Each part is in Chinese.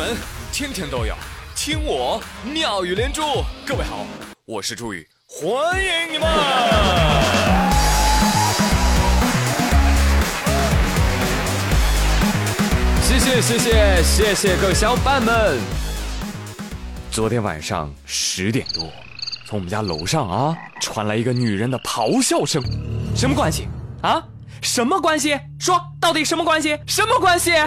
门天天都有听我妙语连珠。各位好，我是朱宇，欢迎你们！谢谢谢谢谢谢各位小伙伴们。昨天晚上十点多，从我们家楼上啊传来一个女人的咆哮声，什么关系啊？什么关系？说到底什么关系？什么关系？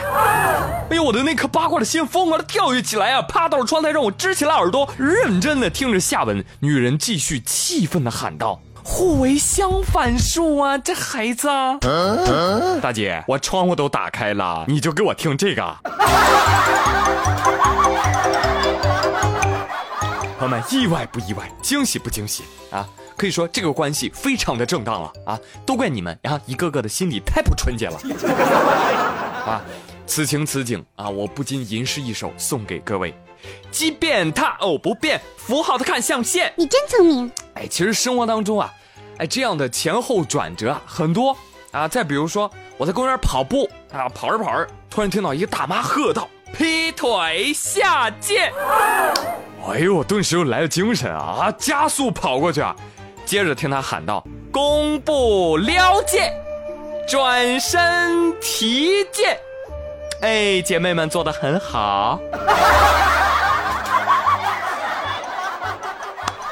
哎呦，我的那颗八卦的心疯狂的跳跃起来啊！趴到了窗台上，我支起了耳朵，认真的听着下文。女人继续气愤的喊道：“互为相反数啊，这孩子！”大姐，我窗户都打开了，你就给我听这个。朋友们，意外不意外？惊喜不惊喜？啊？可以说这个关系非常的正当了啊！都怪你们，然后一个个的心里太不纯洁了 啊！此情此景啊，我不禁吟诗一首送给各位：即便它偶不变，符号的看象限。你真聪明！哎，其实生活当中啊，哎这样的前后转折啊很多啊。再比如说，我在公园跑步啊，跑着跑着，突然听到一个大妈喝道：“劈腿下贱！” 哎呦，我顿时又来了精神啊，加速跑过去啊。接着听他喊道：“弓步撩剑，转身提剑。”哎，姐妹们做的很好，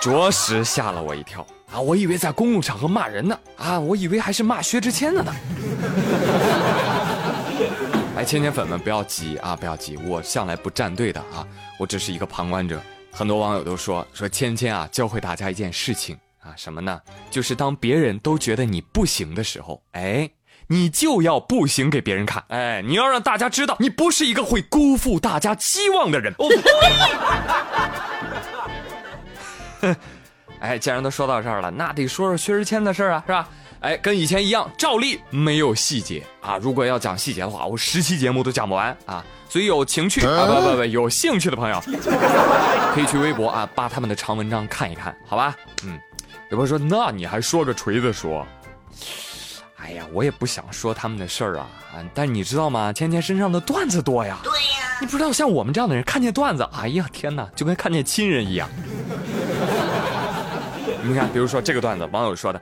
着实吓了我一跳啊！我以为在公共场合骂人呢啊！我以为还是骂薛之谦的呢。哎，芊芊粉们不要急啊，不要急，我向来不站队的啊，我只是一个旁观者。很多网友都说说芊芊啊，教会大家一件事情。啊，什么呢？就是当别人都觉得你不行的时候，哎，你就要不行给别人看。哎，你要让大家知道，你不是一个会辜负大家期望的人。哦呸！哎，既然都说到这儿了，那得说说薛之谦的事儿啊，是吧？哎，跟以前一样，照例没有细节啊。如果要讲细节的话，我十期节目都讲不完啊。所以有情趣啊，不不不，有兴趣的朋友，可以去微博啊，扒他们的长文章看一看，好吧？嗯。有朋友说：“那你还说个锤子说？哎呀，我也不想说他们的事儿啊啊！但你知道吗？芊芊身上的段子多呀。对呀，你不知道像我们这样的人，看见段子，哎呀天哪，就跟看见亲人一样。你看，比如说这个段子，网友说的。”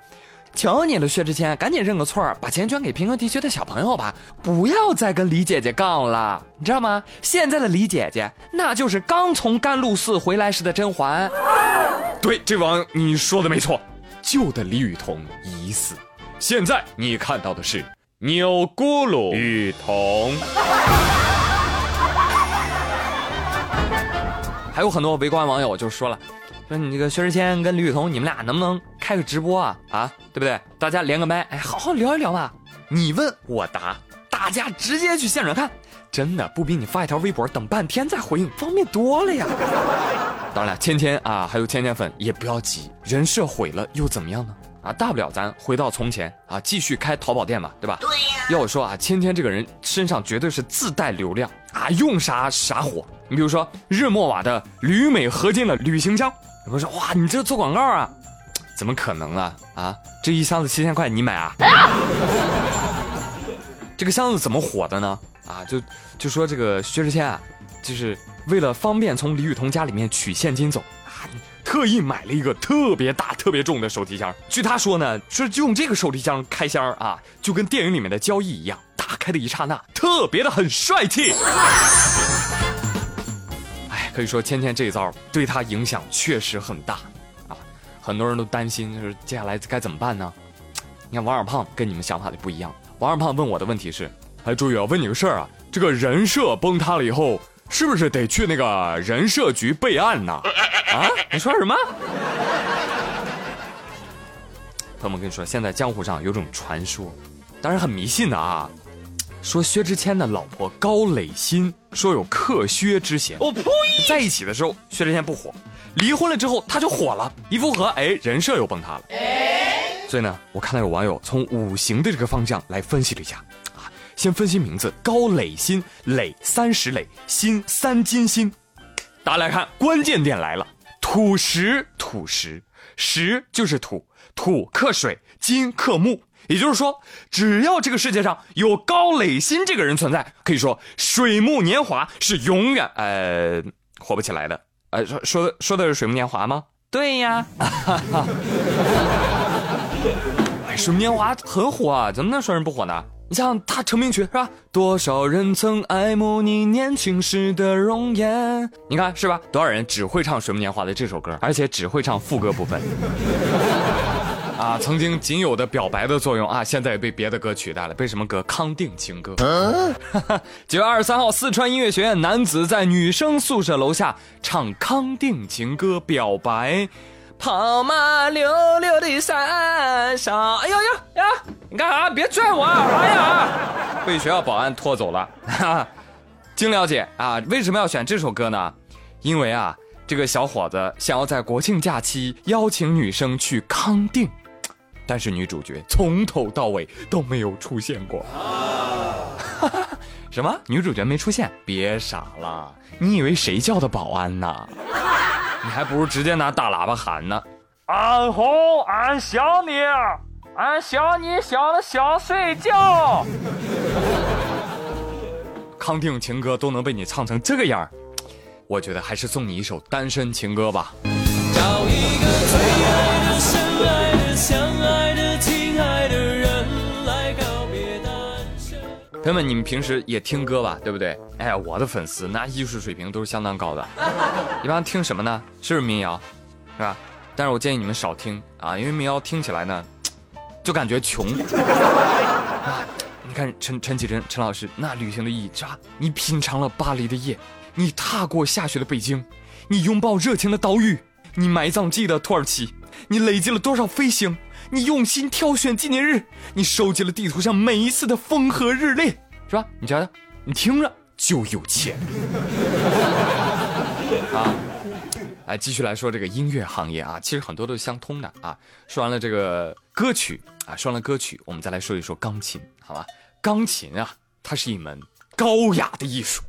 求你了，薛之谦，赶紧认个错，把钱捐给贫困地区的小朋友吧，不要再跟李姐姐杠了，你知道吗？现在的李姐姐，那就是刚从甘露寺回来时的甄嬛。对，这网你说的没错，旧的李雨桐已死，现在你看到的是钮咕噜雨桐。还有很多围观网友就说了。说你这个薛之谦跟李雨桐，你们俩能不能开个直播啊？啊，对不对？大家连个麦，哎，好好聊一聊吧。你问我答，大家直接去现场看，真的不比你发一条微博等半天再回应方便多了呀。当然了，芊芊啊，还有芊芊粉也不要急，人设毁了又怎么样呢？啊，大不了咱回到从前啊，继续开淘宝店嘛，对吧？对呀。要我说啊，芊芊这个人身上绝对是自带流量啊，用啥啥火。你比如说日莫瓦的铝镁合金的旅行箱。有人说哇，你这做广告啊？怎么可能啊？啊，这一箱子七千块，你买啊？这个箱子怎么火的呢？啊，就就说这个薛之谦啊，就是为了方便从李雨桐家里面取现金走啊，特意买了一个特别大、特别重的手提箱。据他说呢，说用这个手提箱开箱啊，就跟电影里面的交易一样，打开的一刹那，特别的很帅气。哎可以说，芊芊这一招对他影响确实很大，啊，很多人都担心，就是接下来该怎么办呢？你看王二胖跟你们想法就不一样。王二胖问我的问题是：哎，朱宇，我问你个事儿啊，这个人设崩塌了以后，是不是得去那个人设局备案呢？啊，你说什么？朋友们，跟你说，现在江湖上有种传说，当然很迷信的啊。说薛之谦的老婆高磊鑫说有克薛之嫌。我呸！在一起的时候薛之谦不火，离婚了之后他就火了，一复合，哎，人设又崩塌了。所以呢，我看到有网友从五行的这个方向来分析了一下，啊，先分析名字高磊鑫，磊三十磊，鑫三金鑫。大家来看，关键点来了，土石土石，石就是土，土克水，金克木，也就是说，只要这个世界上有高磊鑫这个人存在，可以说水木年华是永远呃火不起来的。呃，说说的说的是水木年华吗？对呀，哎，水木年华很火啊，怎么能说人不火呢？你像他成名曲是吧？多少人曾爱慕你年轻时的容颜？你看是吧？多少人只会唱《水木年华》的这首歌，而且只会唱副歌部分。啊，曾经仅有的表白的作用啊，现在也被别的歌取代了。被什么歌？康定情歌。九月二十三号，四川音乐学院男子在女生宿舍楼下唱康定情歌表白。跑马溜溜的山上，哎呦呦呀！你干啥？别拽我！哎呀，被学校保安拖走了。哈 经了解啊，为什么要选这首歌呢？因为啊，这个小伙子想要在国庆假期邀请女生去康定。但是女主角从头到尾都没有出现过。啊 什么？女主角没出现？别傻了！你以为谁叫的保安呢？你还不如直接拿大喇叭喊呢。俺红，俺想你，俺想你想的想睡觉。康定情歌都能被你唱成这个样我觉得还是送你一首单身情歌吧。找一个最爱的、深爱的、相爱。朋友们，你们平时也听歌吧，对不对？哎，我的粉丝那艺术水平都是相当高的，一般听什么呢？是不是民谣，是吧？但是我建议你们少听啊，因为民谣听起来呢，就感觉穷。啊 你看陈陈绮贞陈老师那旅行的意义，是吧？你品尝了巴黎的夜，你踏过下雪的北京，你拥抱热情的岛屿，你埋葬记忆的土耳其，你累积了多少飞行？你用心挑选纪念日，你收集了地图上每一次的风和日丽，是吧？你瞧瞧，你听着就有钱啊！来，继续来说这个音乐行业啊，其实很多都是相通的啊。说完了这个歌曲啊，说完了歌曲，我们再来说一说钢琴，好吧？钢琴啊，它是一门高雅的艺术，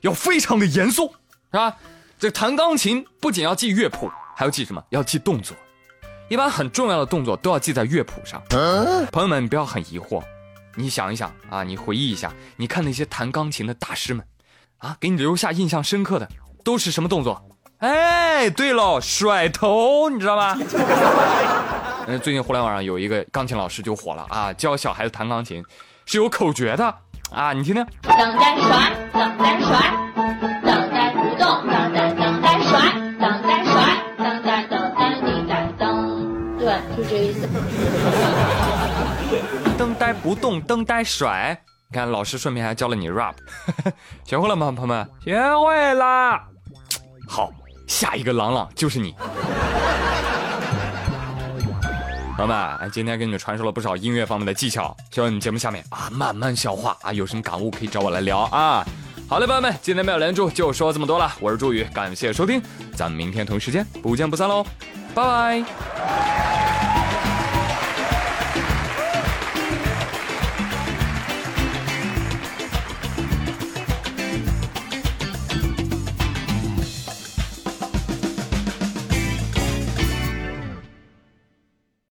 要非常的严肃，是吧？这弹钢琴不仅要记乐谱，还要记什么？要记动作。一般很重要的动作都要记在乐谱上。朋友们，你不要很疑惑，你想一想啊，你回忆一下，你看那些弹钢琴的大师们，啊，给你留下印象深刻的都是什么动作？哎，对喽，甩头，你知道吗？嗯，最近互联网上有一个钢琴老师就火了啊，教小孩子弹钢琴是有口诀的啊，你听听。等待甩，等待甩，等待不动，等待等待甩。就这意思。灯呆不动，灯呆甩。你看，老师顺便还教了你 rap，学会了吗，朋友们？学会了。好，下一个朗朗就是你。朋友们，今天给你们传授了不少音乐方面的技巧，希望你节目下面啊慢慢消化啊，有什么感悟可以找我来聊啊。好嘞，朋友们，今天没有连住，就说这么多了。我是朱宇，感谢收听，咱们明天同一时间不见不散喽，拜拜。